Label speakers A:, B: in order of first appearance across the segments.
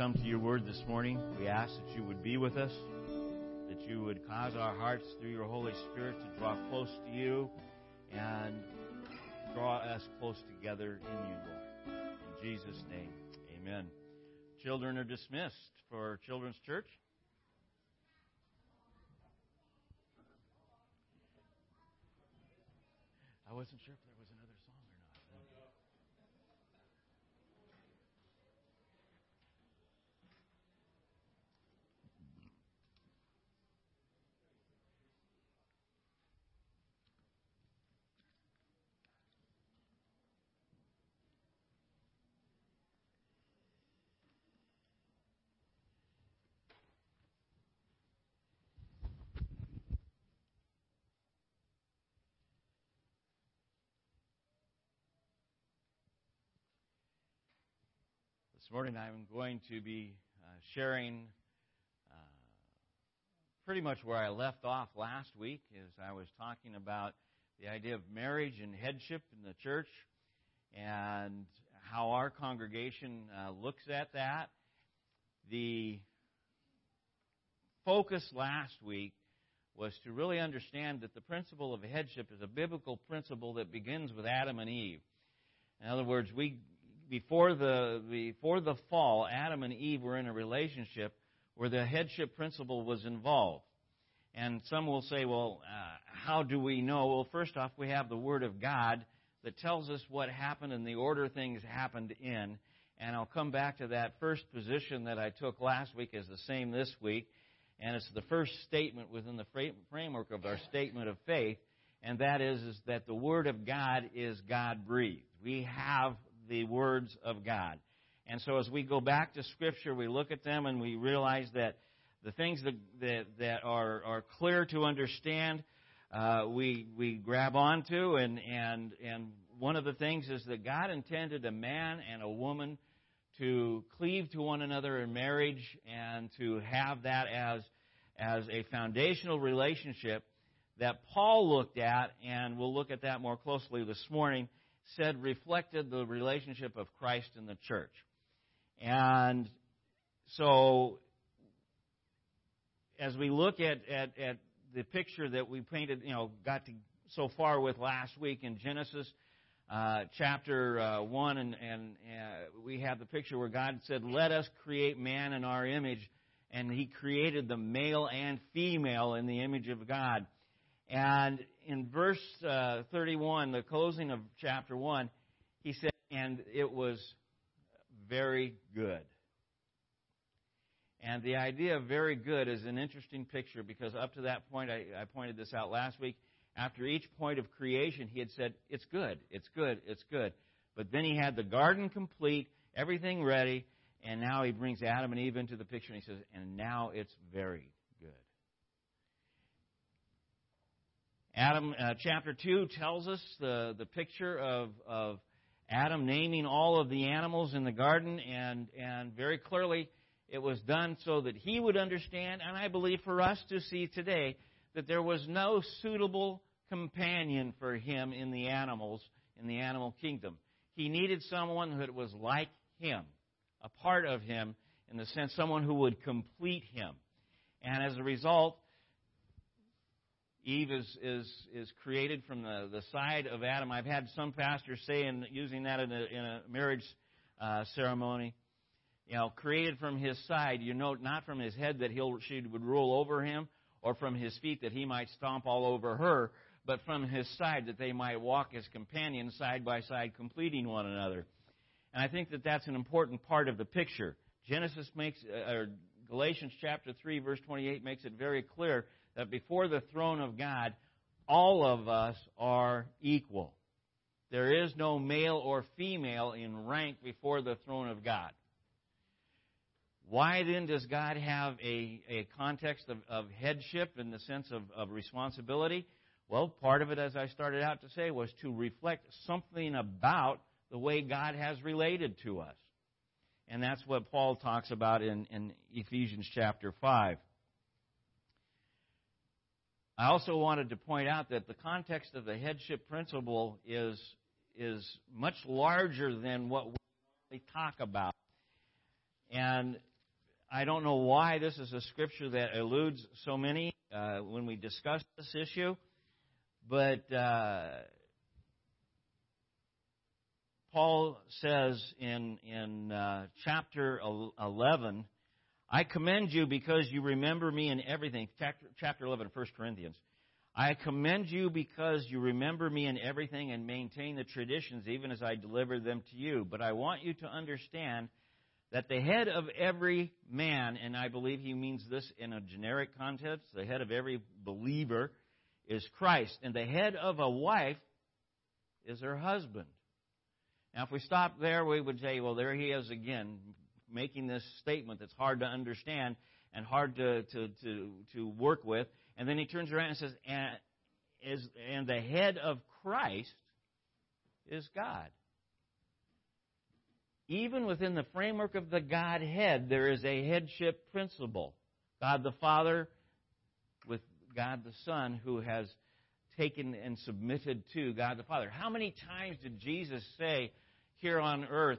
A: come to your word this morning. We ask that you would be with us, that you would cause our hearts through your Holy Spirit to draw close to you and draw us close together in you, Lord. In Jesus' name, amen. Children are dismissed for Children's Church. I wasn't sure if there was another song or not. Morning I'm going to be uh, sharing uh, pretty much where I left off last week as I was talking about the idea of marriage and headship in the church and how our congregation uh, looks at that. The focus last week was to really understand that the principle of headship is a biblical principle that begins with Adam and Eve. In other words, we before the before the fall, Adam and Eve were in a relationship where the headship principle was involved. And some will say, well, uh, how do we know? Well, first off, we have the Word of God that tells us what happened and the order things happened in. And I'll come back to that first position that I took last week is the same this week. And it's the first statement within the framework of our statement of faith. And that is, is that the Word of God is God breathed. We have the words of God. And so as we go back to Scripture, we look at them and we realize that the things that, that, that are, are clear to understand, uh, we, we grab onto. And, and, and one of the things is that God intended a man and a woman to cleave to one another in marriage and to have that as, as a foundational relationship that Paul looked at, and we'll look at that more closely this morning said reflected the relationship of Christ and the church. And so, as we look at, at, at the picture that we painted, you know, got to so far with last week in Genesis uh, chapter uh, 1, and, and uh, we have the picture where God said, Let us create man in our image. And he created the male and female in the image of God. And in verse uh, 31, the closing of chapter 1, he said, and it was very good. And the idea of very good is an interesting picture because up to that point, I, I pointed this out last week, after each point of creation, he had said, It's good, it's good, it's good. But then he had the garden complete, everything ready, and now he brings Adam and Eve into the picture and he says, And now it's very Adam uh, chapter 2 tells us the, the picture of, of Adam naming all of the animals in the garden, and, and very clearly it was done so that he would understand, and I believe for us to see today, that there was no suitable companion for him in the animals, in the animal kingdom. He needed someone that was like him, a part of him, in the sense someone who would complete him. And as a result, Eve is, is, is created from the, the side of Adam. I've had some pastors say, in using that in a, in a marriage uh, ceremony, you know, created from his side, you know, not from his head that he'll, she would rule over him, or from his feet that he might stomp all over her, but from his side that they might walk as companions side by side, completing one another. And I think that that's an important part of the picture. Genesis makes, uh, or Galatians chapter 3, verse 28 makes it very clear that before the throne of God, all of us are equal. There is no male or female in rank before the throne of God. Why then does God have a, a context of, of headship in the sense of, of responsibility? Well, part of it, as I started out to say, was to reflect something about the way God has related to us. And that's what Paul talks about in, in Ephesians chapter 5. I also wanted to point out that the context of the headship principle is, is much larger than what we talk about. And I don't know why this is a scripture that eludes so many uh, when we discuss this issue, but uh, Paul says in in uh, chapter eleven, "I commend you because you remember me in everything." Chapter, chapter eleven, of 1 Corinthians. I commend you because you remember me in everything and maintain the traditions even as I delivered them to you. But I want you to understand that the head of every man, and I believe he means this in a generic context, the head of every believer is Christ. And the head of a wife is her husband. Now, if we stop there, we would say, well, there he is again, making this statement that's hard to understand and hard to, to, to, to work with. And then he turns around and says, and, is, and the head of Christ is God. Even within the framework of the Godhead, there is a headship principle. God the Father with God the Son who has taken and submitted to God the Father. How many times did Jesus say here on earth,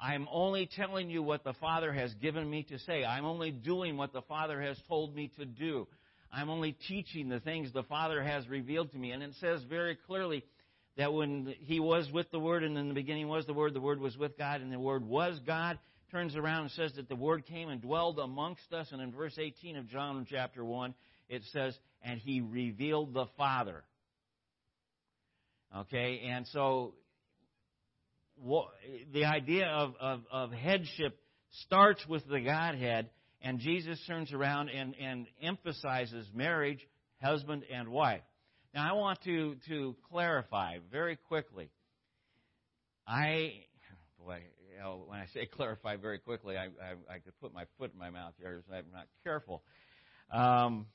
A: I'm only telling you what the Father has given me to say. I'm only doing what the Father has told me to do. I'm only teaching the things the Father has revealed to me. And it says very clearly that when he was with the Word, and in the beginning was the Word, the Word was with God, and the Word was God, turns around and says that the Word came and dwelled amongst us. And in verse 18 of John chapter 1, it says, and he revealed the Father. Okay, and so the idea of, of, of headship starts with the Godhead, and Jesus turns around and, and emphasizes marriage, husband and wife. Now, I want to, to clarify very quickly. I, boy, you know, when I say clarify very quickly, I, I, I, could put my foot in my mouth here if I'm not careful. Um,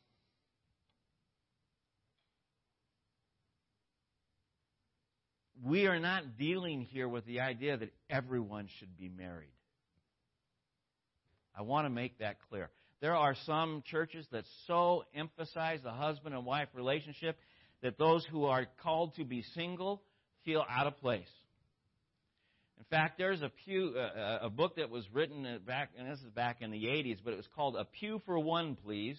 A: we are not dealing here with the idea that everyone should be married. I want to make that clear. There are some churches that so emphasize the husband and wife relationship that those who are called to be single feel out of place. In fact, there's a pew, uh, a book that was written back, and this is back in the 80s, but it was called "A Pew for One, Please."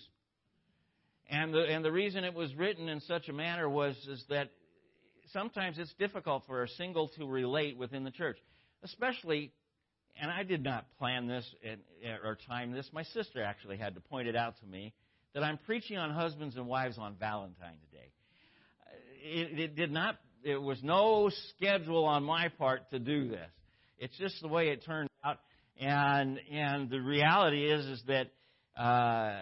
A: And the and the reason it was written in such a manner was is that sometimes it's difficult for a single to relate within the church, especially. And I did not plan this or time this. My sister actually had to point it out to me that I'm preaching on husbands and wives on Valentine's Day uh, it, it did not, it was no schedule on my part to do this. It's just the way it turned out. And, and the reality is, is that uh,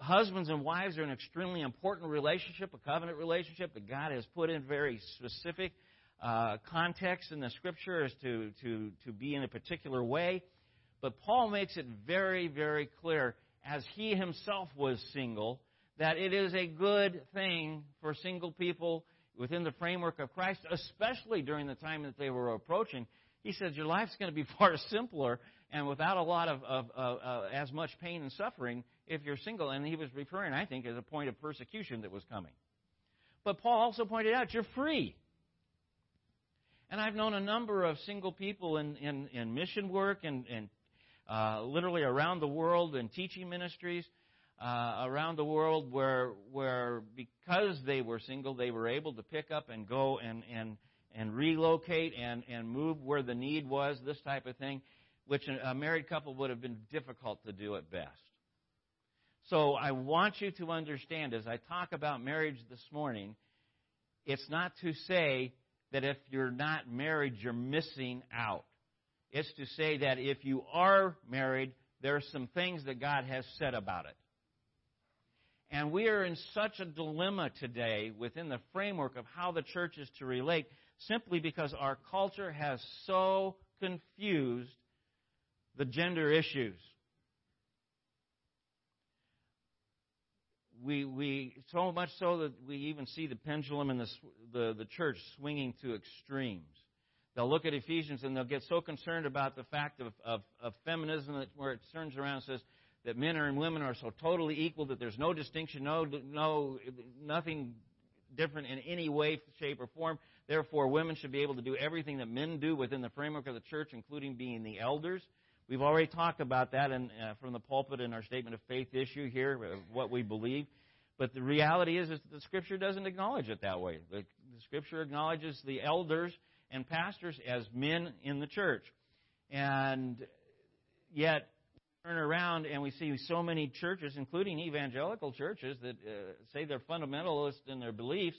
A: husbands and wives are an extremely important relationship, a covenant relationship that God has put in very specific uh, context in the Scripture as to, to, to be in a particular way. But Paul makes it very, very clear, as he himself was single, that it is a good thing for single people within the framework of Christ, especially during the time that they were approaching. He says, Your life's going to be far simpler and without a lot of, of uh, as much pain and suffering if you're single. And he was referring, I think, as a point of persecution that was coming. But Paul also pointed out, You're free. And I've known a number of single people in, in, in mission work and, and uh, literally around the world in teaching ministries uh, around the world where where because they were single, they were able to pick up and go and and and relocate and and move where the need was, this type of thing, which a married couple would have been difficult to do at best. So I want you to understand as I talk about marriage this morning, it's not to say that if you're not married, you're missing out. It's to say that if you are married, there are some things that God has said about it. And we are in such a dilemma today within the framework of how the church is to relate simply because our culture has so confused the gender issues. We, we so much so that we even see the pendulum in the, the, the church swinging to extremes. They'll look at Ephesians and they'll get so concerned about the fact of, of, of feminism that where it turns around and says, that men and women are so totally equal that there's no distinction, no, no, nothing different in any way, shape, or form. Therefore, women should be able to do everything that men do within the framework of the church, including being the elders. We've already talked about that in, uh, from the pulpit in our statement of faith issue here, uh, what we believe. But the reality is, is that the Scripture doesn't acknowledge it that way. The, the Scripture acknowledges the elders and pastors as men in the church. And yet, turn around and we see so many churches, including evangelical churches, that uh, say they're fundamentalist in their beliefs,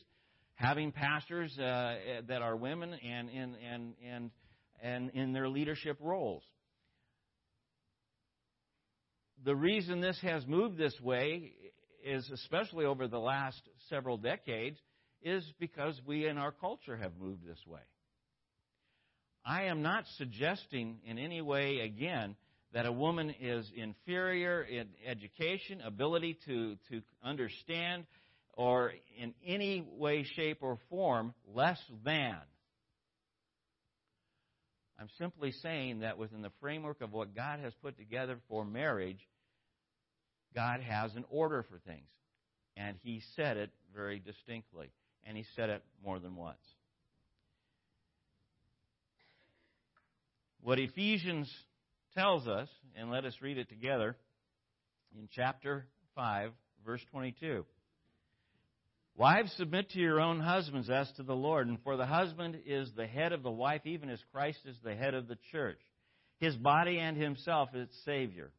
A: having pastors uh, that are women and, and, and, and, and in their leadership roles. The reason this has moved this way is, especially over the last several decades, is because we in our culture have moved this way. I am not suggesting in any way, again, that a woman is inferior in education, ability to, to understand, or in any way, shape, or form less than. I'm simply saying that within the framework of what God has put together for marriage, God has an order for things. And He said it very distinctly. And He said it more than once. What Ephesians tells us, and let us read it together, in chapter 5, verse 22. Wives, submit to your own husbands as to the Lord, and for the husband is the head of the wife, even as Christ is the head of the church, his body and himself its Savior.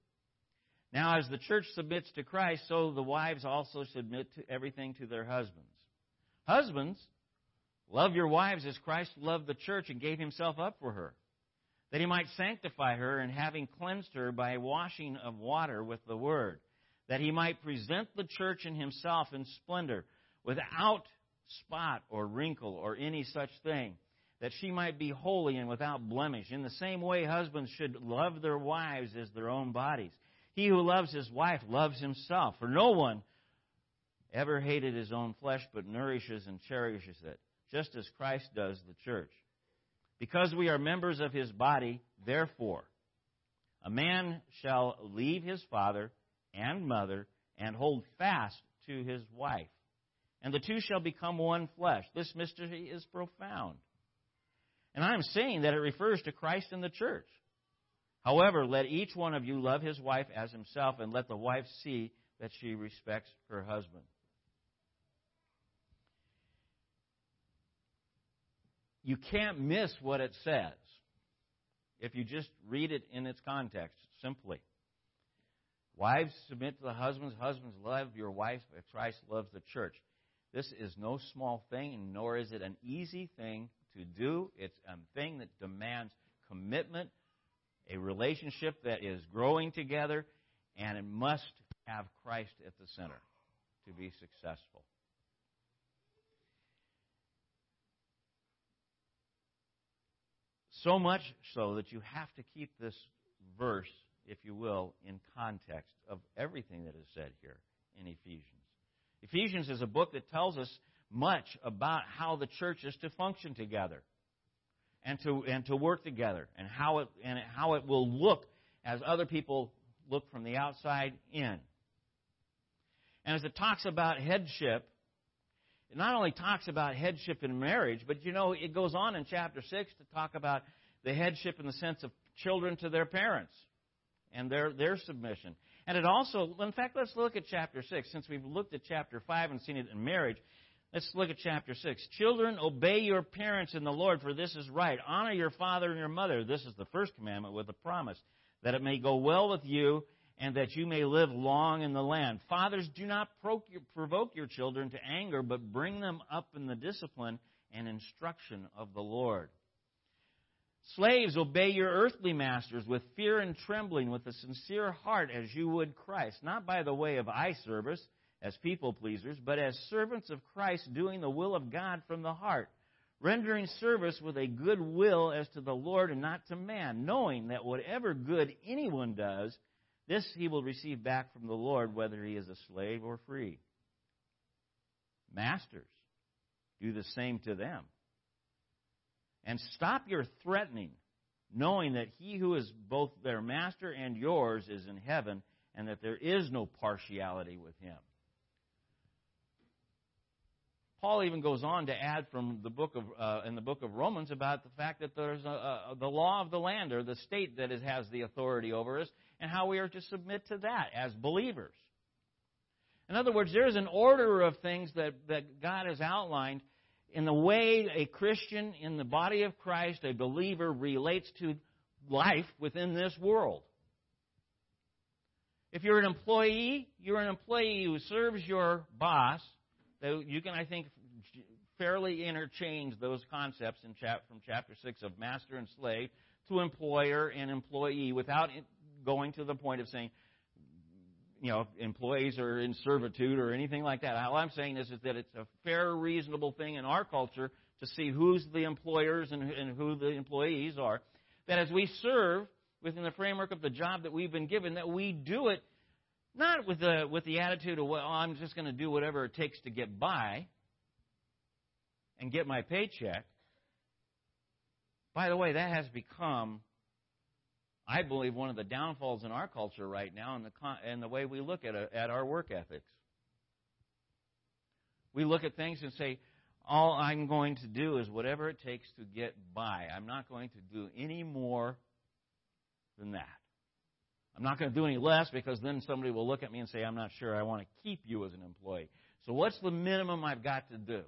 A: Now, as the church submits to Christ, so the wives also submit to everything to their husbands. Husbands, love your wives as Christ loved the church and gave himself up for her that he might sanctify her, and having cleansed her by washing of water with the word, that he might present the church in himself in splendor, without spot or wrinkle or any such thing, that she might be holy and without blemish. In the same way, husbands should love their wives as their own bodies. He who loves his wife loves himself, for no one ever hated his own flesh, but nourishes and cherishes it, just as Christ does the church because we are members of his body, therefore, a man shall leave his father and mother and hold fast to his wife, and the two shall become one flesh. This mystery is profound. And I am saying that it refers to Christ and the church. However, let each one of you love his wife as himself, and let the wife see that she respects her husband. you can't miss what it says if you just read it in its context simply. Wives, submit to the husbands. Husbands, love your wife as Christ loves the church. This is no small thing, nor is it an easy thing to do. It's a thing that demands commitment, a relationship that is growing together, and it must have Christ at the center to be successful. So much so that you have to keep this verse, if you will, in context of everything that is said here in Ephesians. Ephesians is a book that tells us much about how the church is to function together and to, and to work together and how, it, and how it will look as other people look from the outside in. And as it talks about headship, it not only talks about headship in marriage, but you know, it goes on in chapter 6 to talk about the headship in the sense of children to their parents and their, their submission. And it also, in fact, let's look at chapter 6. Since we've looked at chapter 5 and seen it in marriage, let's look at chapter 6. Children, obey your parents in the Lord, for this is right. Honor your father and your mother. This is the first commandment with a promise, that it may go well with you and that you may live long in the land. Fathers, do not provoke your children to anger, but bring them up in the discipline and instruction of the Lord. Slaves, obey your earthly masters with fear and trembling, with a sincere heart, as you would Christ, not by the way of eye service, as people pleasers, but as servants of Christ, doing the will of God from the heart, rendering service with a good will as to the Lord and not to man, knowing that whatever good anyone does, this he will receive back from the Lord, whether he is a slave or free. Masters, do the same to them. And stop your threatening, knowing that he who is both their master and yours is in heaven, and that there is no partiality with him. Paul even goes on to add from the book of uh, in the book of Romans about the fact that there's a, a, the law of the land or the state that is, has the authority over us, and how we are to submit to that as believers. In other words, there is an order of things that, that God has outlined in the way a Christian in the body of Christ, a believer, relates to life within this world. If you're an employee, you're an employee who serves your boss. You can, I think, fairly interchange those concepts in chap- from chapter 6 of master and slave to employer and employee without going to the point of saying, you know, employees are in servitude or anything like that. All I'm saying is, is that it's a fair, reasonable thing in our culture to see who's the employers and, and who the employees are. That as we serve within the framework of the job that we've been given, that we do it not with the with the attitude of well, oh, I'm just going to do whatever it takes to get by and get my paycheck. By the way, that has become I believe, one of the downfalls in our culture right now and the, the way we look at, a, at our work ethics. We look at things and say, all I'm going to do is whatever it takes to get by. I'm not going to do any more than that. I'm not going to do any less because then somebody will look at me and say, I'm not sure I want to keep you as an employee. So, what's the minimum I've got to do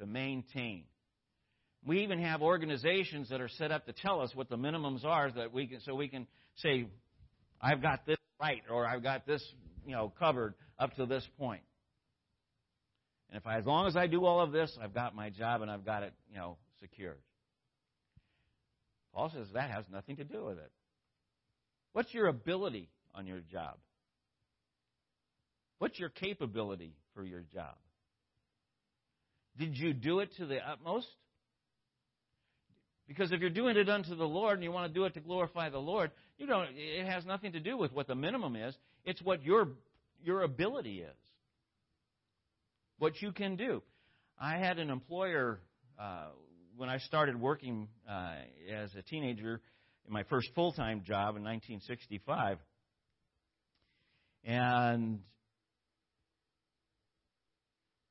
A: to maintain we even have organizations that are set up to tell us what the minimums are that we can, so we can say, I've got this right or I've got this, you know, covered up to this point. And if I, as long as I do all of this, I've got my job and I've got it, you know, secured. Paul says that has nothing to do with it. What's your ability on your job? What's your capability for your job? Did you do it to the utmost? Because if you're doing it unto the Lord and you want to do it to glorify the Lord, you don't it has nothing to do with what the minimum is. It's what your your ability is. What you can do. I had an employer uh, when I started working uh, as a teenager in my first full time job in 1965. And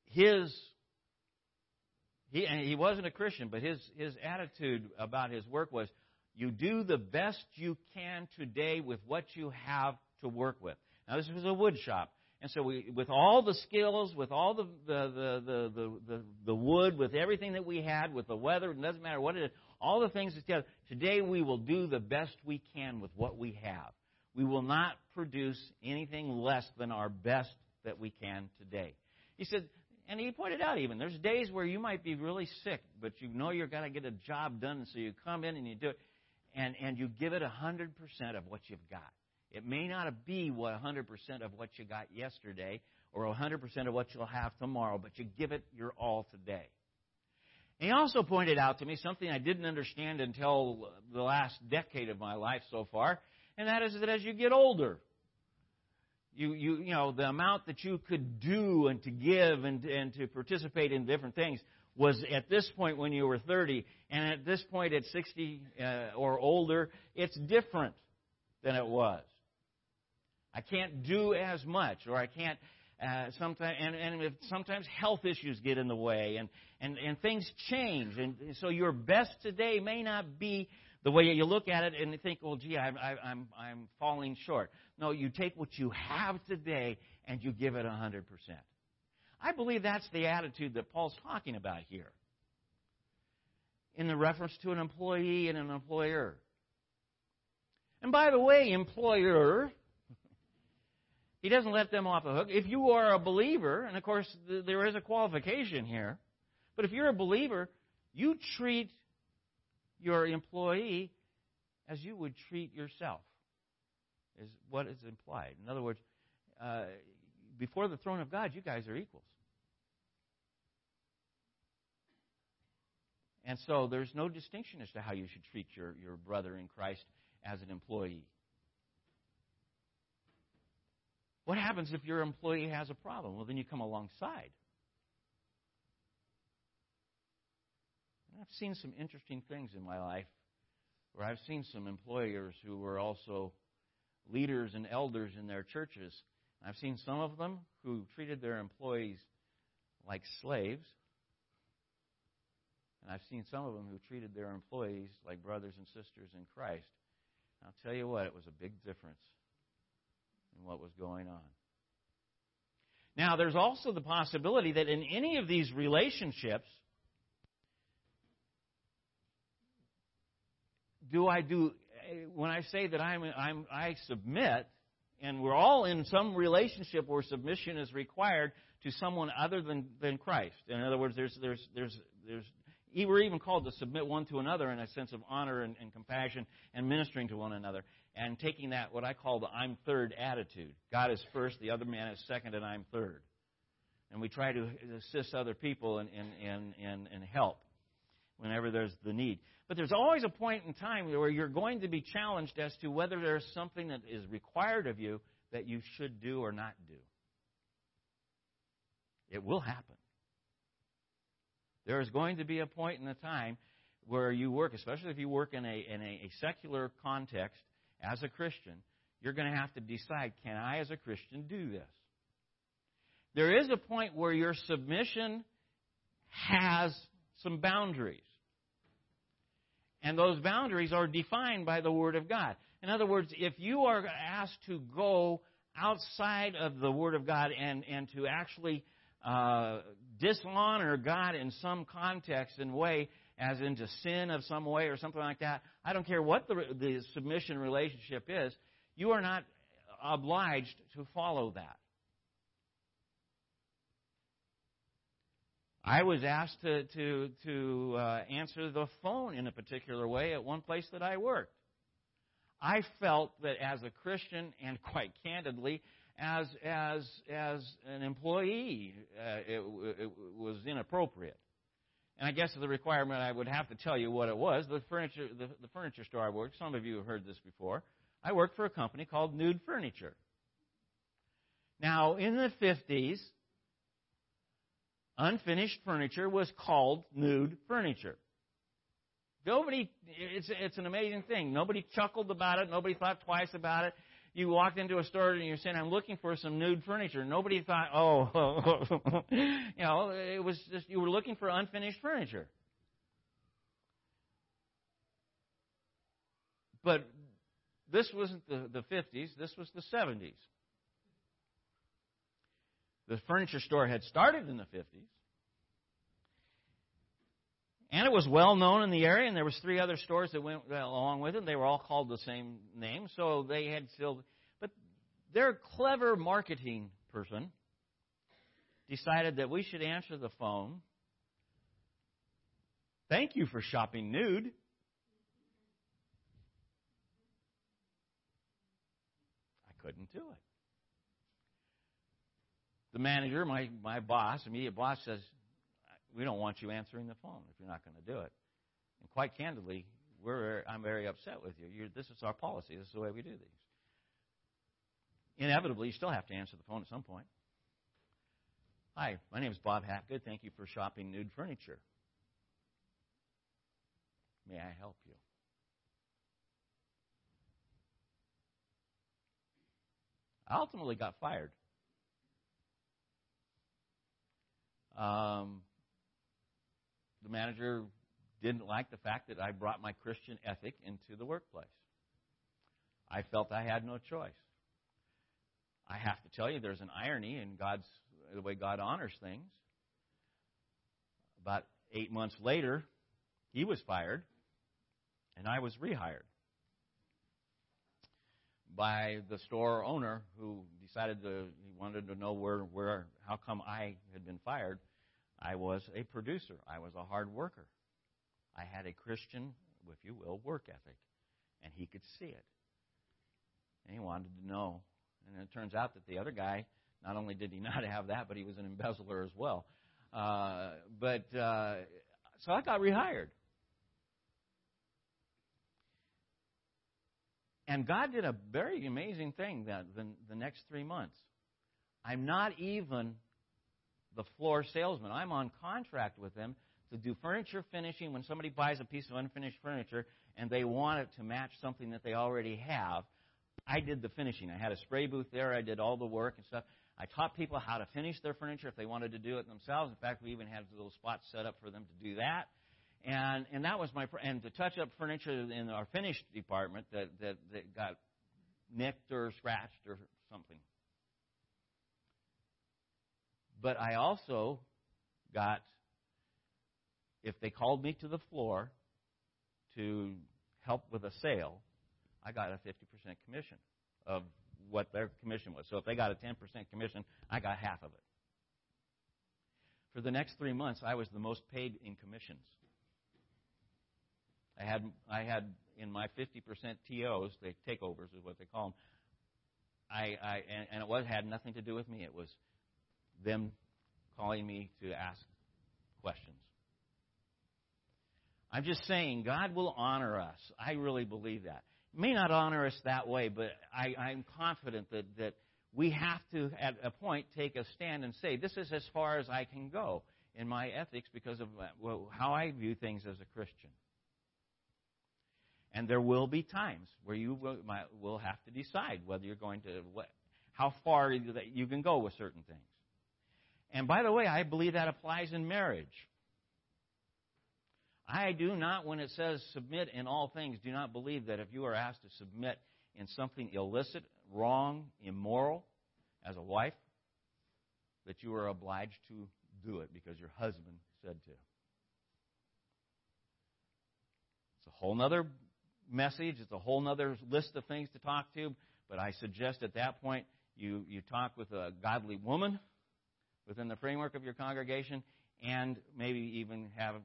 A: his he, he wasn't a Christian, but his, his attitude about his work was you do the best you can today with what you have to work with. Now, this was a wood shop. And so, we, with all the skills, with all the, the, the, the, the, the wood, with everything that we had, with the weather, it doesn't matter what it is, all the things together, today we will do the best we can with what we have. We will not produce anything less than our best that we can today. He said, and he pointed out even there's days where you might be really sick, but you know you're going to get a job done, so you come in and you do it, and and you give it a hundred percent of what you've got. It may not be what a hundred percent of what you got yesterday, or a hundred percent of what you'll have tomorrow, but you give it your all today. And he also pointed out to me something I didn't understand until the last decade of my life so far, and that is that as you get older, you, you, you know, the amount that you could do and to give and, and to participate in different things was at this point when you were 30, and at this point at 60 uh, or older, it's different than it was. I can't do as much, or I can't. Uh, sometimes, and, and if sometimes health issues get in the way, and, and, and things change, and so your best today may not be the way you look at it and think, well, gee, I, I, I'm, I'm falling short. No, you take what you have today and you give it 100%. I believe that's the attitude that Paul's talking about here in the reference to an employee and an employer. And by the way, employer, he doesn't let them off the hook. If you are a believer, and of course there is a qualification here, but if you're a believer, you treat your employee as you would treat yourself, is what is implied. In other words, uh, before the throne of God, you guys are equals. And so there's no distinction as to how you should treat your, your brother in Christ as an employee. What happens if your employee has a problem? Well, then you come alongside. I've seen some interesting things in my life where I've seen some employers who were also leaders and elders in their churches. I've seen some of them who treated their employees like slaves. And I've seen some of them who treated their employees like brothers and sisters in Christ. I'll tell you what, it was a big difference in what was going on. Now, there's also the possibility that in any of these relationships, do I do when I say that I'm, I'm I submit, and we're all in some relationship where submission is required to someone other than, than Christ. In other words, there's there's there's there's we're even called to submit one to another in a sense of honor and, and compassion and ministering to one another and taking that what I call the I'm third attitude. God is first, the other man is second, and I'm third. And we try to assist other people and, and, and, and, and help whenever there's the need. But there's always a point in time where you're going to be challenged as to whether there's something that is required of you that you should do or not do. It will happen. There is going to be a point in the time where you work, especially if you work in a, in a, a secular context as a Christian, you're going to have to decide can I, as a Christian, do this? There is a point where your submission has some boundaries. And those boundaries are defined by the Word of God. In other words, if you are asked to go outside of the Word of God and, and to actually uh, dishonor God in some context and way, as into sin of some way or something like that, I don't care what the, the submission relationship is, you are not obliged to follow that. I was asked to to to uh, answer the phone in a particular way at one place that I worked. I felt that as a Christian, and quite candidly, as as as an employee, uh, it, it was inappropriate. And I guess the requirement I would have to tell you what it was. The furniture the, the furniture store I worked. Some of you have heard this before. I worked for a company called Nude Furniture. Now, in the 50s, unfinished furniture was called nude furniture. Nobody, it's, it's an amazing thing. Nobody chuckled about it. Nobody thought twice about it. You walked into a store and you're saying, I'm looking for some nude furniture. Nobody thought, oh, you know, it was just, you were looking for unfinished furniture. But this wasn't the, the 50s, this was the 70s. The furniture store had started in the 50s. And it was well known in the area, and there was three other stores that went along with it. They were all called the same name, so they had still. But their clever marketing person decided that we should answer the phone. Thank you for shopping nude. I couldn't do it. The manager, my, my boss, immediate boss, says, We don't want you answering the phone if you're not going to do it. And quite candidly, we're, I'm very upset with you. You're, this is our policy. This is the way we do these. Inevitably, you still have to answer the phone at some point. Hi, my name is Bob Hapgood. Thank you for shopping nude furniture. May I help you? I ultimately got fired. Um, the manager didn't like the fact that I brought my Christian ethic into the workplace. I felt I had no choice. I have to tell you, there's an irony in God's the way God honors things. About eight months later, he was fired, and I was rehired by the store owner who decided to he wanted to know where where how come I had been fired. I was a producer. I was a hard worker. I had a Christian, if you will, work ethic, and he could see it. And he wanted to know. And it turns out that the other guy, not only did he not have that, but he was an embezzler as well. Uh, but uh, so I got rehired. And God did a very amazing thing that the, the next three months. I'm not even the floor salesman. I'm on contract with them to do furniture finishing when somebody buys a piece of unfinished furniture and they want it to match something that they already have. I did the finishing. I had a spray booth there. I did all the work and stuff. I taught people how to finish their furniture if they wanted to do it themselves. In fact, we even had little spots set up for them to do that. And and that was my and to touch up furniture in our finished department that that, that got nicked or scratched or something. But I also got if they called me to the floor to help with a sale, I got a 50% commission of what their commission was. So if they got a 10% commission, I got half of it. For the next three months, I was the most paid in commissions. I had I had in my 50% TOs, the takeovers is what they call them. I, I and, and it was had nothing to do with me. It was them calling me to ask questions. I'm just saying, God will honor us. I really believe that. He may not honor us that way, but I, I'm confident that, that we have to, at a point, take a stand and say, this is as far as I can go in my ethics because of uh, well, how I view things as a Christian. And there will be times where you will, will have to decide whether you're going to, what, how far you can go with certain things. And by the way, I believe that applies in marriage. I do not, when it says submit in all things, do not believe that if you are asked to submit in something illicit, wrong, immoral, as a wife, that you are obliged to do it because your husband said to. It's a whole other message. It's a whole other list of things to talk to. But I suggest at that point you, you talk with a godly woman within the framework of your congregation and maybe even have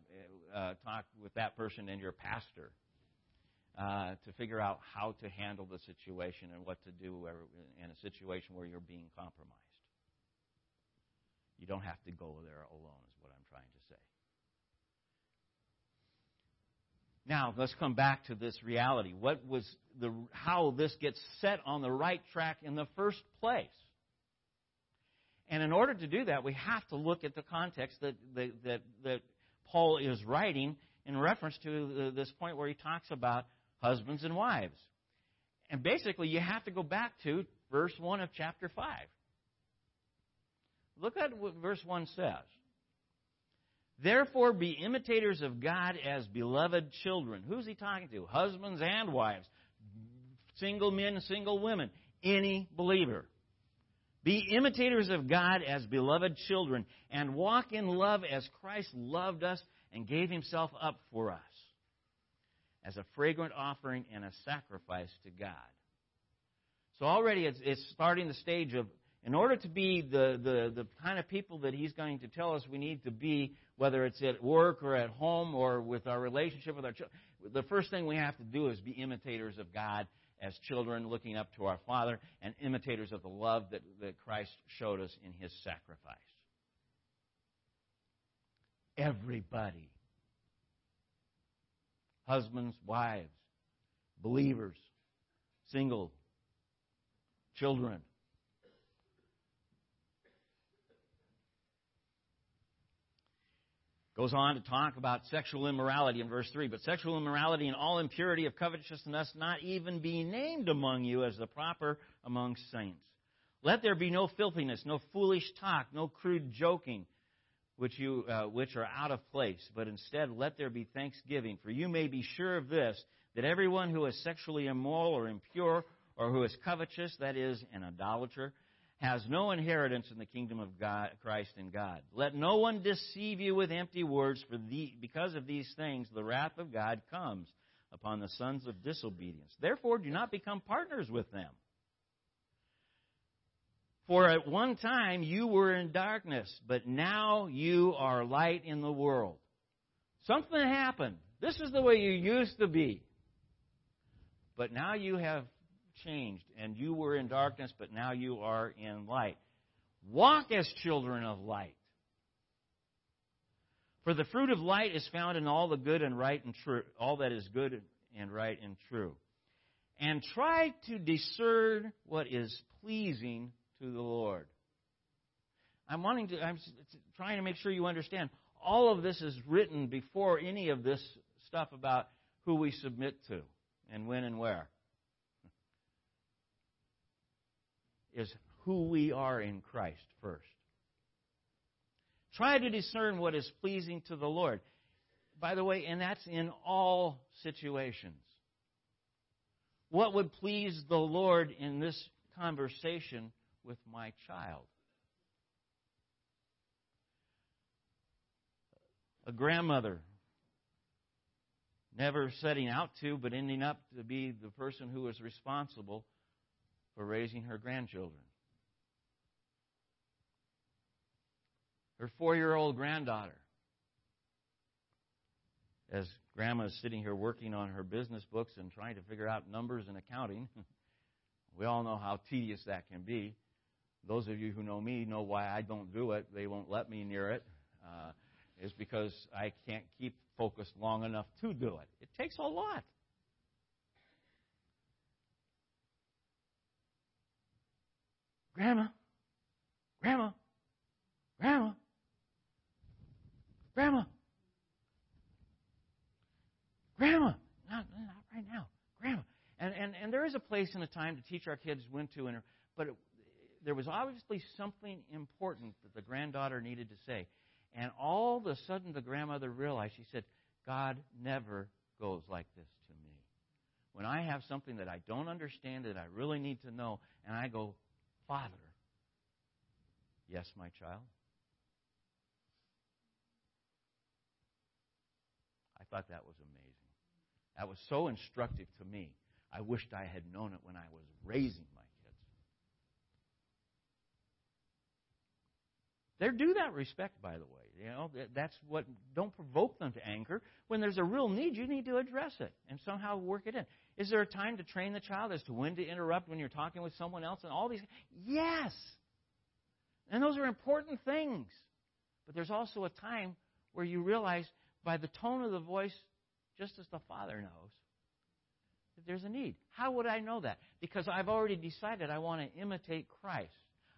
A: uh, talk with that person and your pastor uh, to figure out how to handle the situation and what to do in a situation where you're being compromised. You don't have to go there alone, is what I'm trying to say. Now, let's come back to this reality. What was the, how this gets set on the right track in the first place? And in order to do that, we have to look at the context that, that, that, that Paul is writing in reference to this point where he talks about husbands and wives. And basically, you have to go back to verse 1 of chapter 5. Look at what verse 1 says. Therefore, be imitators of God as beloved children. Who's he talking to? Husbands and wives, single men, single women, any believer. Be imitators of God as beloved children, and walk in love as Christ loved us and gave himself up for us as a fragrant offering and a sacrifice to God. So already it's, it's starting the stage of, in order to be the, the, the kind of people that he's going to tell us we need to be, whether it's at work or at home or with our relationship with our children, the first thing we have to do is be imitators of God as children, looking up to our Father, and imitators of the love that, that Christ showed us in his sacrifice. Everybody husbands, wives, believers, single, children. Goes on to talk about sexual immorality in verse 3. But sexual immorality and all impurity of covetousness not even be named among you as the proper among saints. Let there be no filthiness, no foolish talk, no crude joking, which, you, uh, which are out of place, but instead let there be thanksgiving. For you may be sure of this, that everyone who is sexually immoral or impure, or who is covetous, that is, an idolater, has no inheritance in the kingdom of God, Christ and God. Let no one deceive you with empty words, for the, because of these things the wrath of God comes upon the sons of disobedience. Therefore, do not become partners with them. For at one time you were in darkness, but now you are light in the world. Something happened. This is the way you used to be. But now you have changed, and you were in darkness, but now you are in light. Walk as children of light. For the fruit of light is found in all the good and right and true, all that is good and right and true. And try to discern what is pleasing to the Lord. I'm wanting to I'm trying to make sure you understand all of this is written before any of this stuff about who we submit to and when and where is who we are in Christ first. Try to discern what is pleasing to the Lord. By the way, and that's in all situations. What would please the Lord in this conversation with my child? A grandmother never setting out to, but ending up to be the person who is responsible for raising her grandchildren. Her four year old granddaughter. As grandma is sitting here working on her business books and trying to figure out numbers and accounting, we all know how tedious that can be. Those of you who know me know why I don't do it. They won't let me near it. Uh, is because I can't keep focused long enough to do it. It takes a lot. Grandma, Grandma, Grandma, Grandma, Grandma. Not, not right now, Grandma. And, and, and there is a place and a time to teach our kids when to enter, but it, there was obviously something important that the granddaughter needed to say. And all of a sudden, the grandmother realized, she said, God never goes like this to me. When I have something that I don't understand, that I really need to know, and I go, Father, yes, my child. I thought that was amazing. That was so instructive to me. I wished I had known it when I was raising my kids. They're due that respect, by the way. You know, that's what, don't provoke them to anger. When there's a real need, you need to address it and somehow work it in. Is there a time to train the child as to when to interrupt when you're talking with someone else and all these? Yes. And those are important things. But there's also a time where you realize by the tone of the voice, just as the Father knows, that there's a need. How would I know that? Because I've already decided I want to imitate Christ.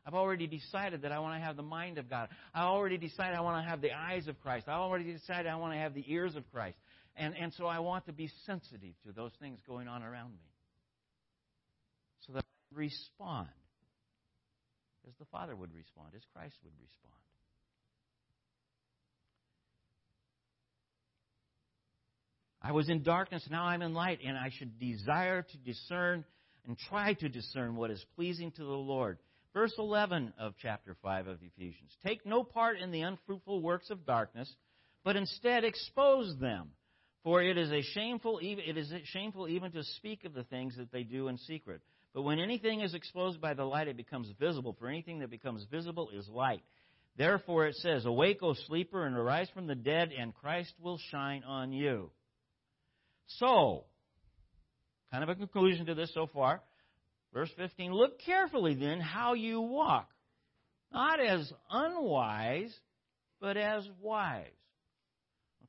A: I've already decided that I want to have the mind of God. I already decided I want to have the eyes of Christ. I already decided I want to have the ears of Christ. And, and so I want to be sensitive to those things going on around me. So that I respond as the Father would respond, as Christ would respond. I was in darkness, now I'm in light, and I should desire to discern and try to discern what is pleasing to the Lord. Verse 11 of chapter 5 of Ephesians. Take no part in the unfruitful works of darkness, but instead expose them. For it is a shameful it is shameful even to speak of the things that they do in secret. But when anything is exposed by the light, it becomes visible. For anything that becomes visible is light. Therefore it says, Awake, O sleeper, and arise from the dead, and Christ will shine on you. So, kind of a conclusion to this so far. Verse 15 Look carefully then how you walk, not as unwise, but as wise.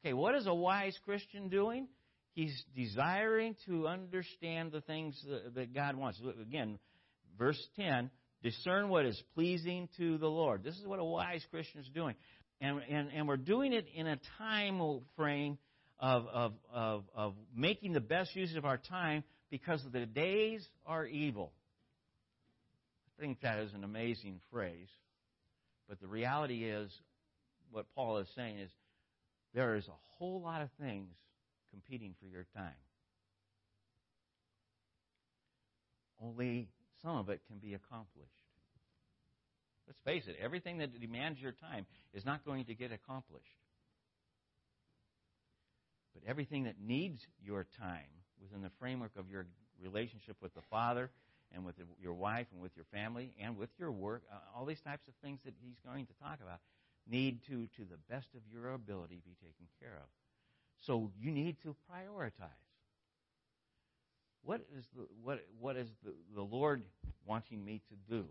A: Okay, what is a wise Christian doing? He's desiring to understand the things that God wants. Again, verse 10 discern what is pleasing to the Lord. This is what a wise Christian is doing. And, and, and we're doing it in a time frame of, of, of, of making the best use of our time because the days are evil. I think that is an amazing phrase. But the reality is, what Paul is saying is, there is a whole lot of things competing for your time. Only some of it can be accomplished. Let's face it, everything that demands your time is not going to get accomplished. But everything that needs your time within the framework of your relationship with the Father and with your wife and with your family and with your work, uh, all these types of things that he's going to talk about need to, to the best of your ability, be taken care of. So you need to prioritize. What is the, what, what is the, the Lord wanting me to do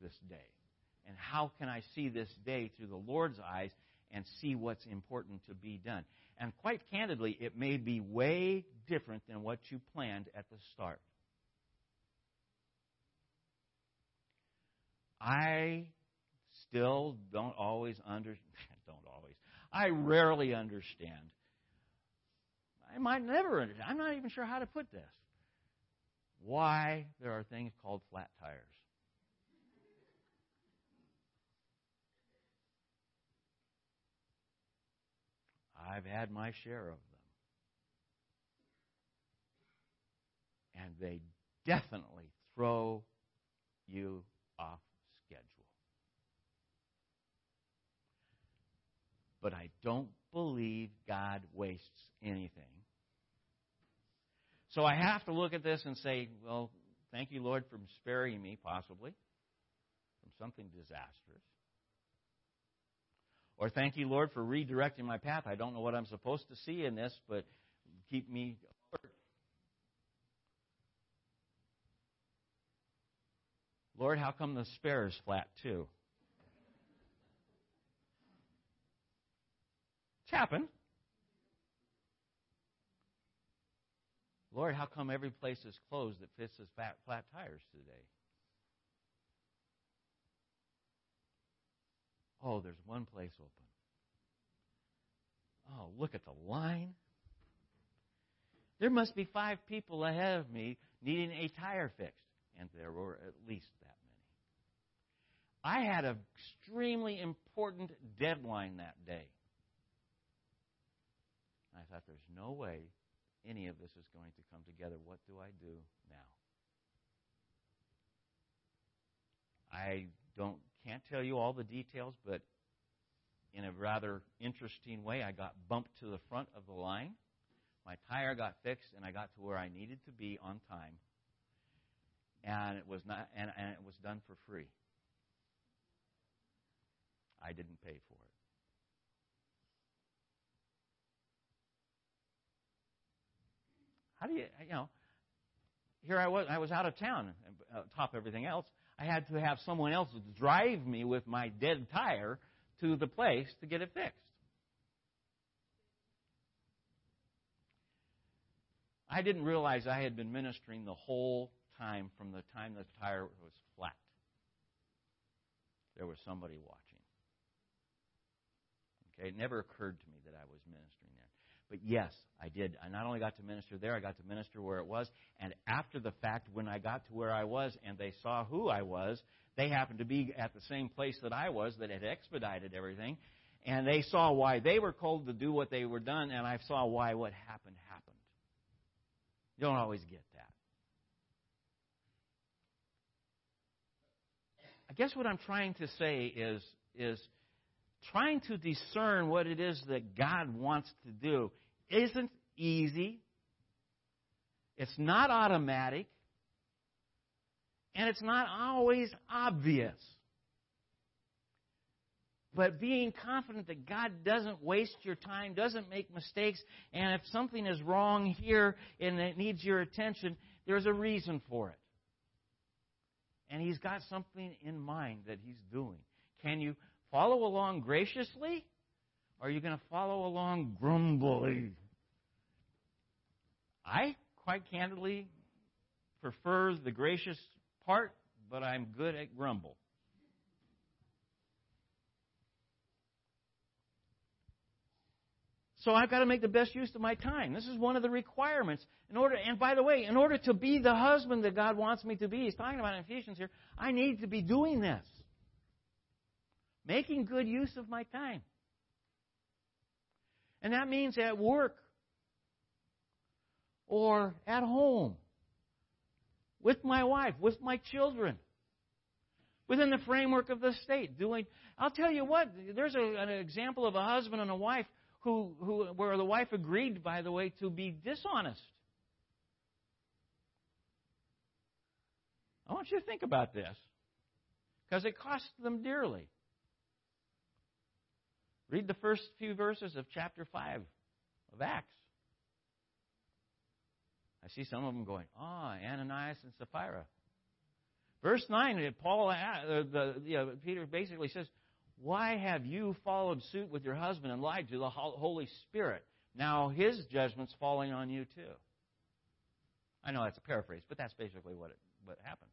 A: this day? And how can I see this day through the Lord's eyes and see what's important to be done? And quite candidly, it may be way different than what you planned at the start. I still don't always under don't always. I rarely understand. I might never understand. I'm not even sure how to put this. Why there are things called flat tires. I've had my share of them. And they definitely throw you But I don't believe God wastes anything. So I have to look at this and say, well, thank you, Lord, for sparing me, possibly, from something disastrous. Or thank you, Lord, for redirecting my path. I don't know what I'm supposed to see in this, but keep me alert. Lord, how come the spare is flat too? It's happened. Lord, how come every place is closed that fits his flat, flat tires today? Oh, there's one place open. Oh, look at the line. There must be five people ahead of me needing a tire fixed. And there were at least that many. I had an extremely important deadline that day. I thought, there's no way any of this is going to come together. What do I do now? I don't can't tell you all the details, but in a rather interesting way, I got bumped to the front of the line. My tire got fixed, and I got to where I needed to be on time. And it was not, and, and it was done for free. I didn't pay for it. How do you, you know, here I was, I was out of town, uh, top everything else. I had to have someone else drive me with my dead tire to the place to get it fixed. I didn't realize I had been ministering the whole time from the time the tire was flat. There was somebody watching. Okay, it never occurred to me that I was ministering. But yes, I did. I not only got to minister there, I got to minister where it was. And after the fact, when I got to where I was and they saw who I was, they happened to be at the same place that I was that had expedited everything. And they saw why they were called to do what they were done, and I saw why what happened happened. You don't always get that. I guess what I'm trying to say is, is trying to discern what it is that God wants to do isn't easy. It's not automatic. And it's not always obvious. But being confident that God doesn't waste your time, doesn't make mistakes, and if something is wrong here and it needs your attention, there's a reason for it. And He's got something in mind that He's doing. Can you follow along graciously? Or are you going to follow along grumbly? I, quite candidly, prefer the gracious part, but I'm good at grumble. So I've got to make the best use of my time. This is one of the requirements. In order, and by the way, in order to be the husband that God wants me to be, He's talking about Ephesians here, I need to be doing this making good use of my time. And that means at work or at home, with my wife, with my children, within the framework of the state. Doing, I'll tell you what, there's a, an example of a husband and a wife who, who, where the wife agreed, by the way, to be dishonest. I want you to think about this because it cost them dearly. Read the first few verses of chapter 5 of Acts. I see some of them going, ah, oh, Ananias and Sapphira. Verse 9, Paul, uh, the, you know, Peter basically says, Why have you followed suit with your husband and lied to the Holy Spirit? Now his judgment's falling on you too. I know that's a paraphrase, but that's basically what, it, what happened.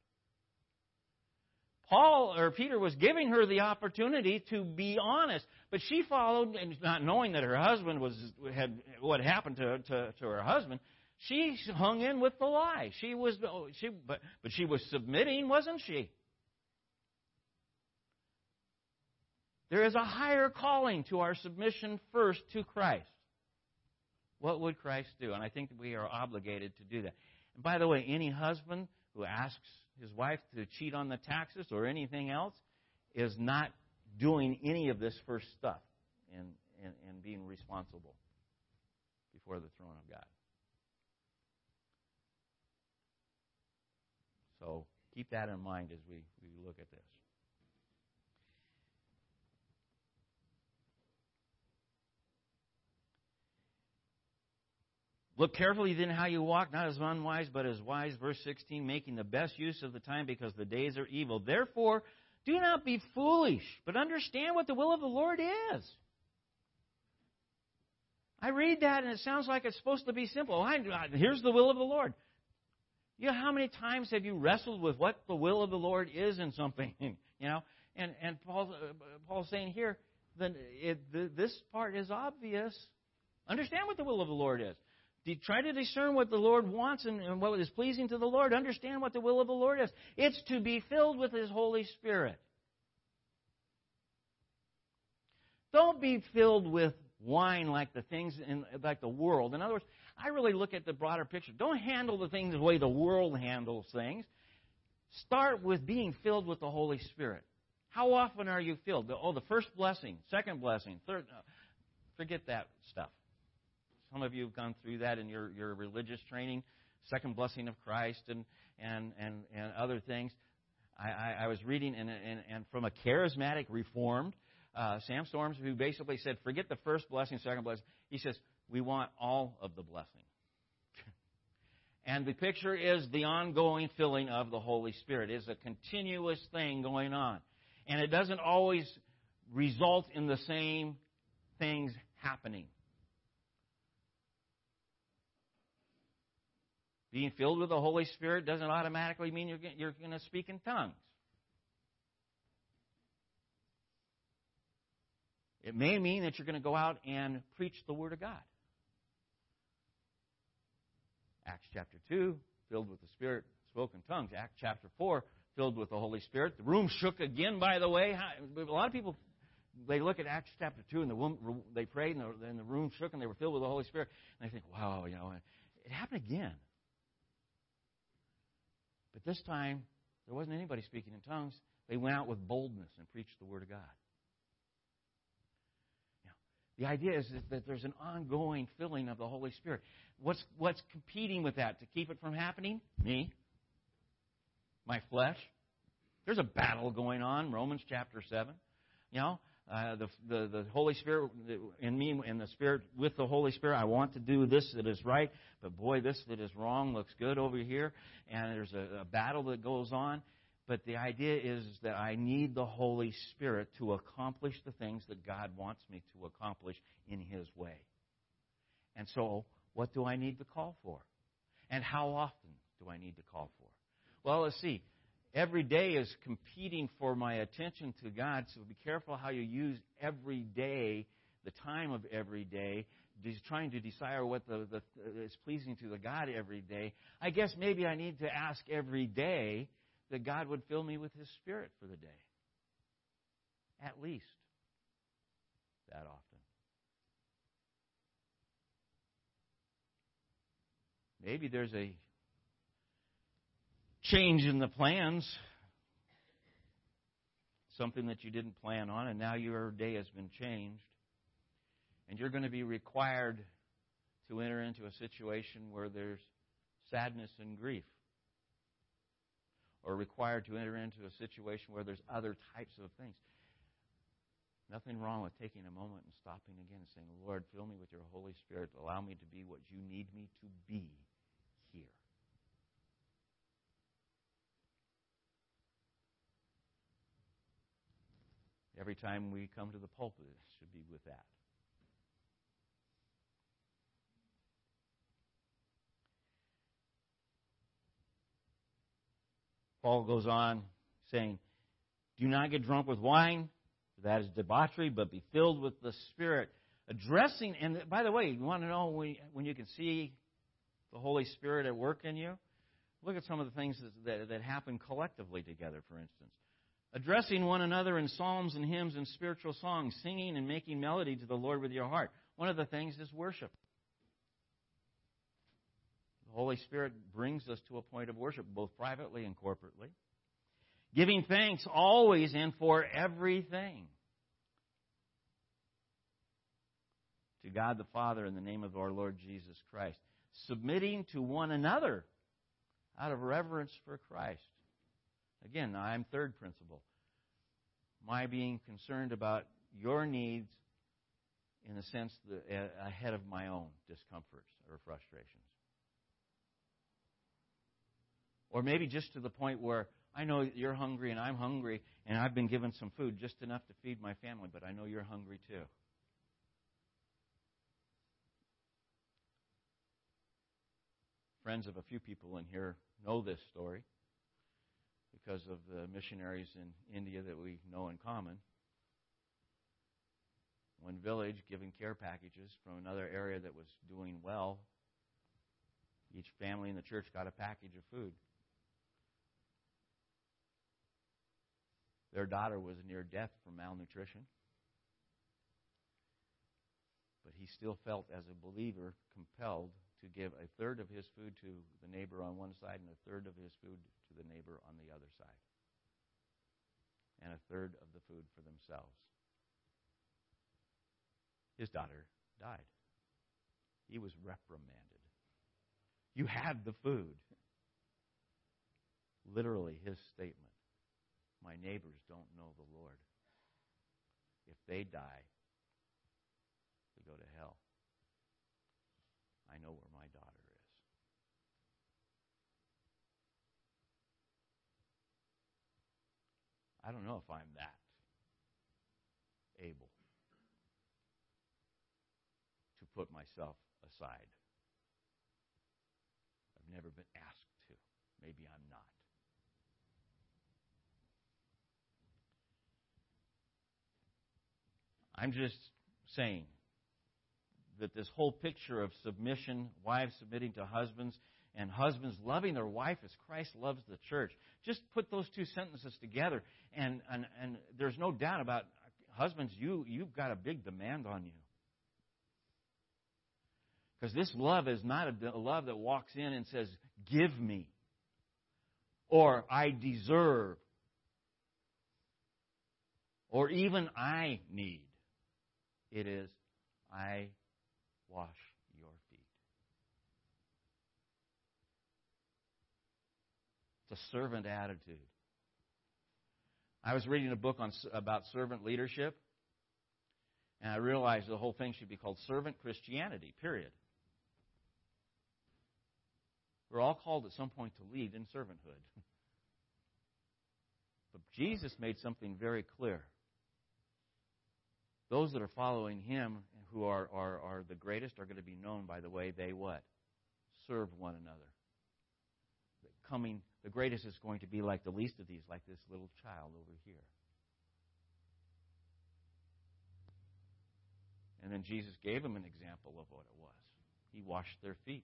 A: Paul or Peter was giving her the opportunity to be honest, but she followed, and not knowing that her husband was had what happened to, to, to her husband, she hung in with the lie. She was she, but but she was submitting, wasn't she? There is a higher calling to our submission first to Christ. What would Christ do? And I think we are obligated to do that. And by the way, any husband who asks his wife to cheat on the taxes or anything else is not doing any of this first stuff and, and, and being responsible before the throne of God. So keep that in mind as we, we look at this. Look carefully then how you walk, not as unwise, but as wise. Verse 16, making the best use of the time because the days are evil. Therefore, do not be foolish, but understand what the will of the Lord is. I read that and it sounds like it's supposed to be simple. I, here's the will of the Lord. You know, how many times have you wrestled with what the will of the Lord is in something? You know, and and Paul uh, Paul's saying here, then it, this part is obvious. Understand what the will of the Lord is. Try to discern what the Lord wants and, and what is pleasing to the Lord. Understand what the will of the Lord is. It's to be filled with His Holy Spirit. Don't be filled with wine like the things in like the world. In other words, I really look at the broader picture. Don't handle the things the way the world handles things. Start with being filled with the Holy Spirit. How often are you filled? Oh, the first blessing, second blessing, third. Uh, forget that stuff. Some of you have gone through that in your, your religious training, second blessing of Christ and, and, and, and other things. I, I, I was reading, and, and, and from a charismatic reformed, uh, Sam Storms, who basically said, forget the first blessing, second blessing. He says, we want all of the blessing. and the picture is the ongoing filling of the Holy Spirit. It's a continuous thing going on. And it doesn't always result in the same things happening. Being filled with the Holy Spirit doesn't automatically mean you're, you're going to speak in tongues. It may mean that you're going to go out and preach the Word of God. Acts chapter 2, filled with the Spirit, spoke in tongues. Acts chapter 4, filled with the Holy Spirit. The room shook again, by the way. A lot of people, they look at Acts chapter 2 and the they prayed and the, and the room shook and they were filled with the Holy Spirit. And they think, wow, you know, it happened again. But this time, there wasn't anybody speaking in tongues. They went out with boldness and preached the Word of God. Now, the idea is that there's an ongoing filling of the Holy Spirit. What's, what's competing with that to keep it from happening? Me. My flesh. There's a battle going on, Romans chapter 7. You know, uh, the, the, the Holy Spirit in me and the Spirit with the Holy Spirit. I want to do this that is right, but boy, this that is wrong looks good over here. And there's a, a battle that goes on. But the idea is that I need the Holy Spirit to accomplish the things that God wants me to accomplish in His way. And so, what do I need to call for? And how often do I need to call for? Well, let's see every day is competing for my attention to God. So be careful how you use every day, the time of every day, just trying to desire what the, the, is pleasing to the God every day. I guess maybe I need to ask every day that God would fill me with His Spirit for the day. At least that often. Maybe there's a change in the plans, something that you didn't plan on, and now your day has been changed. And you're going to be required to enter into a situation where there's sadness and grief. Or required to enter into a situation where there's other types of things. Nothing wrong with taking a moment and stopping again and saying, Lord, fill me with your Holy Spirit. Allow me to be what you need me to be here. Every time we come to the pulpit, it should be with that. Paul goes on saying, Do not get drunk with wine, for that is debauchery, but be filled with the Spirit. Addressing, and by the way, you want to know when, when you can see the Holy Spirit at work in you? Look at some of the things that, that, that happen collectively together, for instance addressing one another in psalms and hymns and spiritual songs, singing and making melody to the Lord with your heart. One of the things is worship. The Holy Spirit brings us to a point of worship, both privately and corporately. Giving thanks always and for everything. To God the Father in the name of our Lord Jesus Christ. Submitting to one another out of reverence for Christ. Again, I'm third principle. My being concerned about your needs in a sense that uh, ahead of my own discomforts or frustrations. Or maybe just to the point where I know you're hungry and I'm hungry and I've been given some food just enough to feed my family, but I know you're hungry too. Friends of a few people in here know this story because of the missionaries in India that we know in common. One village giving care packages from another area that was doing well. Each family in the church got a package of food. Their daughter was near death from malnutrition. But he still felt, as a believer, compelled to give a third of his food to the neighbor on one side and a third of his food to the neighbor on the other side. And a third of the food for themselves. His daughter died. He was reprimanded. You had the food. Literally, his statement My neighbors don't know the Lord. If they die, they go to hell. I know where my daughter is. I don't know if I'm that able to put myself aside. I've never been asked to. Maybe I'm not. I'm just saying that this whole picture of submission, wives submitting to husbands, and husbands loving their wife as Christ loves the church. Just put those two sentences together, and, and, and there's no doubt about husbands, you, you've got a big demand on you. Because this love is not a love that walks in and says, Give me, or I deserve, or even I need. It is, I wash your feet. A servant attitude. I was reading a book on, about servant leadership, and I realized the whole thing should be called Servant Christianity, period. We're all called at some point to lead in servanthood. But Jesus made something very clear. Those that are following him who are, are, are the greatest are going to be known by the way they what? Serve one another. Coming, the greatest is going to be like the least of these, like this little child over here. And then Jesus gave him an example of what it was. He washed their feet.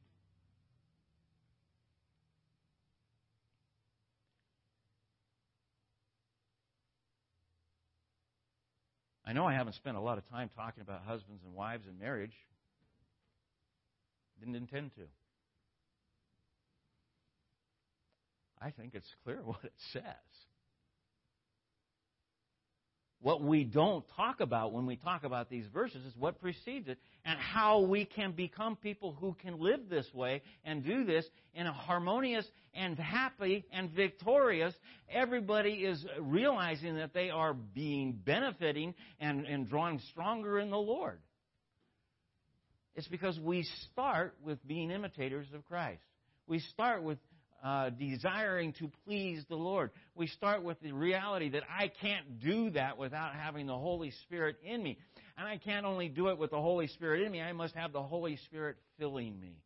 A: I know I haven't spent a lot of time talking about husbands and wives and marriage. Didn't intend to. I think it's clear what it says. What we don't talk about when we talk about these verses is what precedes it and how we can become people who can live this way and do this in a harmonious and happy and victorious. Everybody is realizing that they are being benefiting and, and drawing stronger in the Lord. It's because we start with being imitators of Christ. We start with uh, desiring to please the Lord. We start with the reality that I can't do that without having the Holy Spirit in me. And I can't only do it with the Holy Spirit in me, I must have the Holy Spirit filling me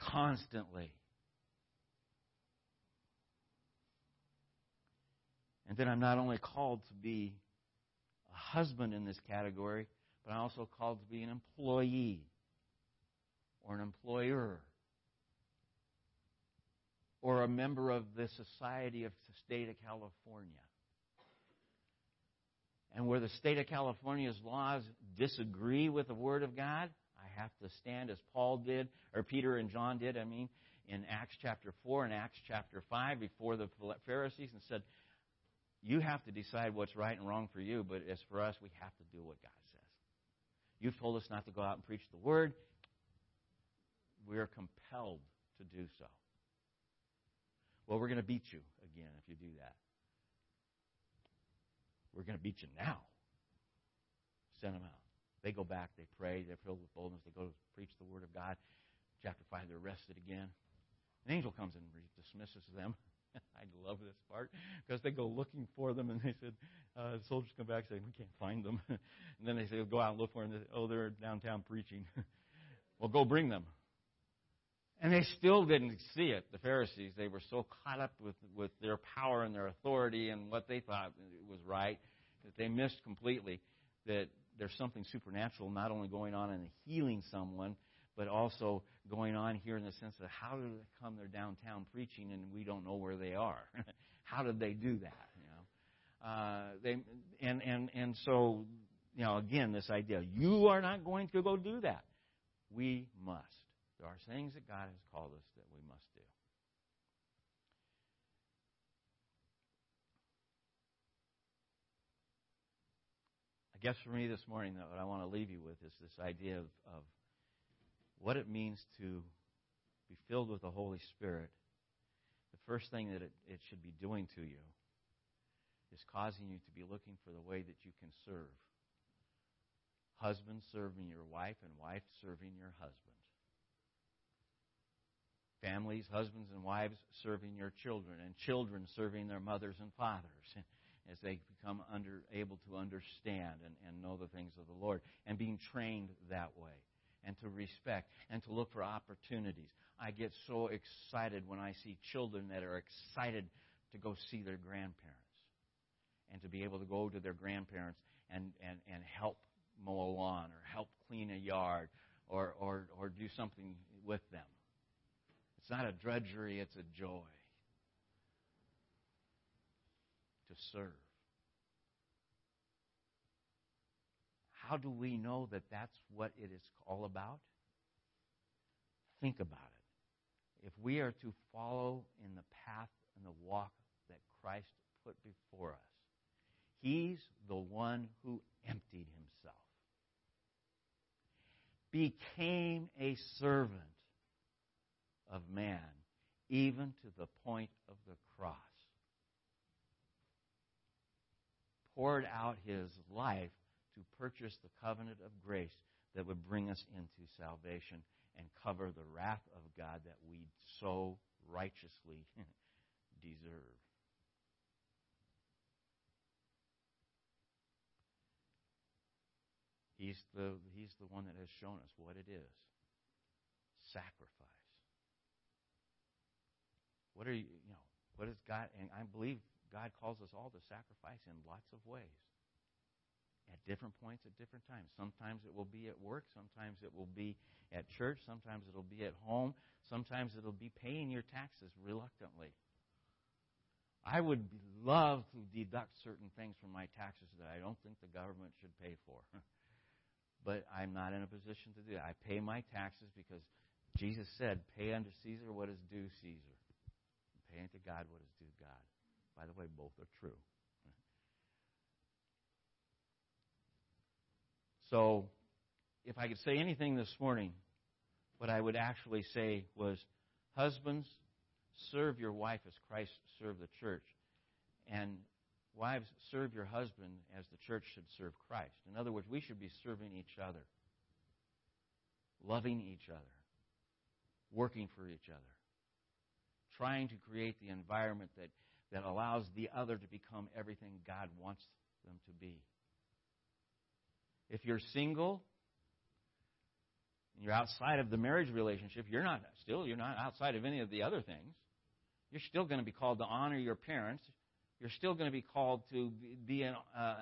A: constantly. And then I'm not only called to be a husband in this category, but I'm also called to be an employee or an employer or a member of the Society of the State of California. And where the state of California's laws disagree with the Word of God, I have to stand as Paul did, or Peter and John did, I mean, in Acts chapter 4 and Acts chapter 5 before the Pharisees and said, You have to decide what's right and wrong for you, but as for us, we have to do what God says. You've told us not to go out and preach the word. We're compelled to do so. Well, we're going to beat you again if you do that. We're going to beat you now. Send them out. They go back, they pray, they're filled with boldness, they go to preach the word of God. Chapter 5, they're arrested again. An angel comes and dismisses them. I love this part because they go looking for them, and they said, uh, soldiers come back and say, We can't find them. and then they say, Go out and look for them. Oh, they're downtown preaching. well, go bring them. And they still didn't see it, the Pharisees. They were so caught up with, with their power and their authority and what they thought was right that they missed completely that there's something supernatural not only going on in healing someone, but also going on here in the sense of how did they come they're downtown preaching and we don't know where they are? how did they do that? You know, uh, they and and and so you know again this idea you are not going to go do that. We must. There are things that God has called us that we must do. I guess for me this morning, though, what I want to leave you with is this idea of, of what it means to be filled with the Holy Spirit. The first thing that it, it should be doing to you is causing you to be looking for the way that you can serve. Husband serving your wife, and wife serving your husband families, husbands and wives serving your children, and children serving their mothers and fathers as they become under, able to understand and, and know the things of the Lord, and being trained that way, and to respect, and to look for opportunities. I get so excited when I see children that are excited to go see their grandparents, and to be able to go to their grandparents and, and, and help mow a lawn, or help clean a yard, or, or, or do something with them it's not a drudgery, it's a joy to serve. How do we know that that's what it is all about? Think about it. If we are to follow in the path and the walk that Christ put before us, He's the one who emptied Himself, became a servant of man, even to the point of the cross. Poured out his life to purchase the covenant of grace that would bring us into salvation and cover the wrath of God that we so righteously deserve. He's the, he's the one that has shown us what it is sacrifice. What are you, you know, what is God? And I believe God calls us all to sacrifice in lots of ways. At different points, at different times. Sometimes it will be at work. Sometimes it will be at church. Sometimes it'll be at home. Sometimes it'll be paying your taxes reluctantly. I would love to deduct certain things from my taxes that I don't think the government should pay for. but I'm not in a position to do that. I pay my taxes because Jesus said, Pay unto Caesar what is due Caesar paying to God what is due God. By the way, both are true. So, if I could say anything this morning, what I would actually say was Husbands, serve your wife as Christ served the church. And wives, serve your husband as the church should serve Christ. In other words, we should be serving each other, loving each other, working for each other trying to create the environment that, that allows the other to become everything God wants them to be. If you're single, and you're outside of the marriage relationship, you're not still you're not outside of any of the other things. You're still going to be called to honor your parents. You're still going to be called to be an uh,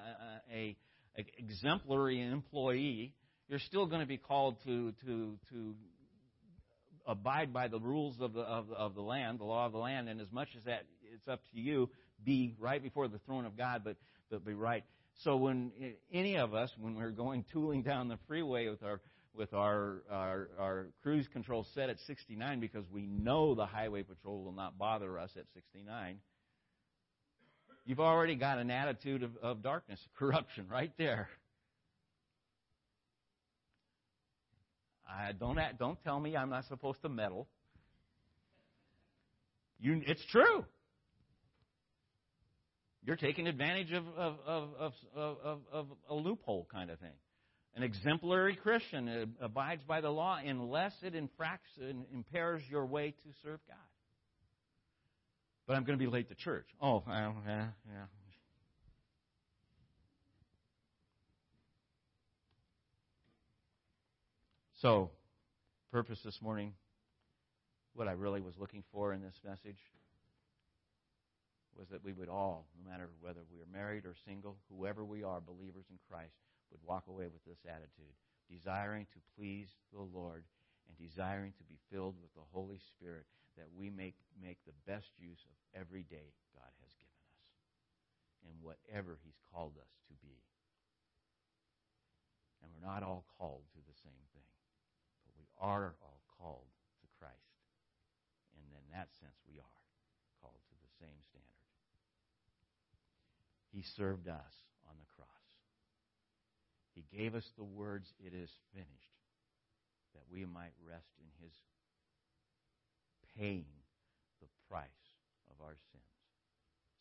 A: a, a exemplary employee. You're still going to be called to to to abide by the rules of the, of, of the land, the law of the land, and as much as that it's up to you, be right before the throne of God, but, but be right. So when eh, any of us, when we're going tooling down the freeway with our with our, our, our cruise control set at 69 because we know the highway patrol will not bother us at 69, you've already got an attitude of, of darkness, corruption right there. I don't don't tell me I'm not supposed to meddle. You, it's true. You're taking advantage of, of, of, of, of a loophole kind of thing. An exemplary Christian abides by the law unless it infracts and impairs your way to serve God. But I'm going to be late to church. Oh, yeah, yeah. So, purpose this morning, what I really was looking for in this message was that we would all, no matter whether we are married or single, whoever we are, believers in Christ, would walk away with this attitude, desiring to please the Lord and desiring to be filled with the Holy Spirit, that we make, make the best use of every day God has given us and whatever He's called us to be. And we're not all called to the same are all called to Christ. And in that sense, we are called to the same standard. He served us on the cross. He gave us the words, It is finished, that we might rest in His paying the price of our sins,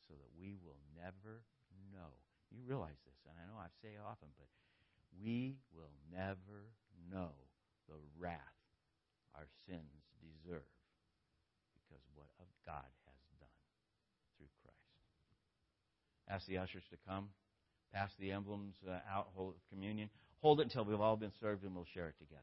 A: so that we will never know. You realize this, and I know I say it often, but we will never know the wrath our sins deserve because what of God has done through Christ. Ask the ushers to come pass the emblems uh, out, hold communion. Hold it until we've all been served, and we'll share it together.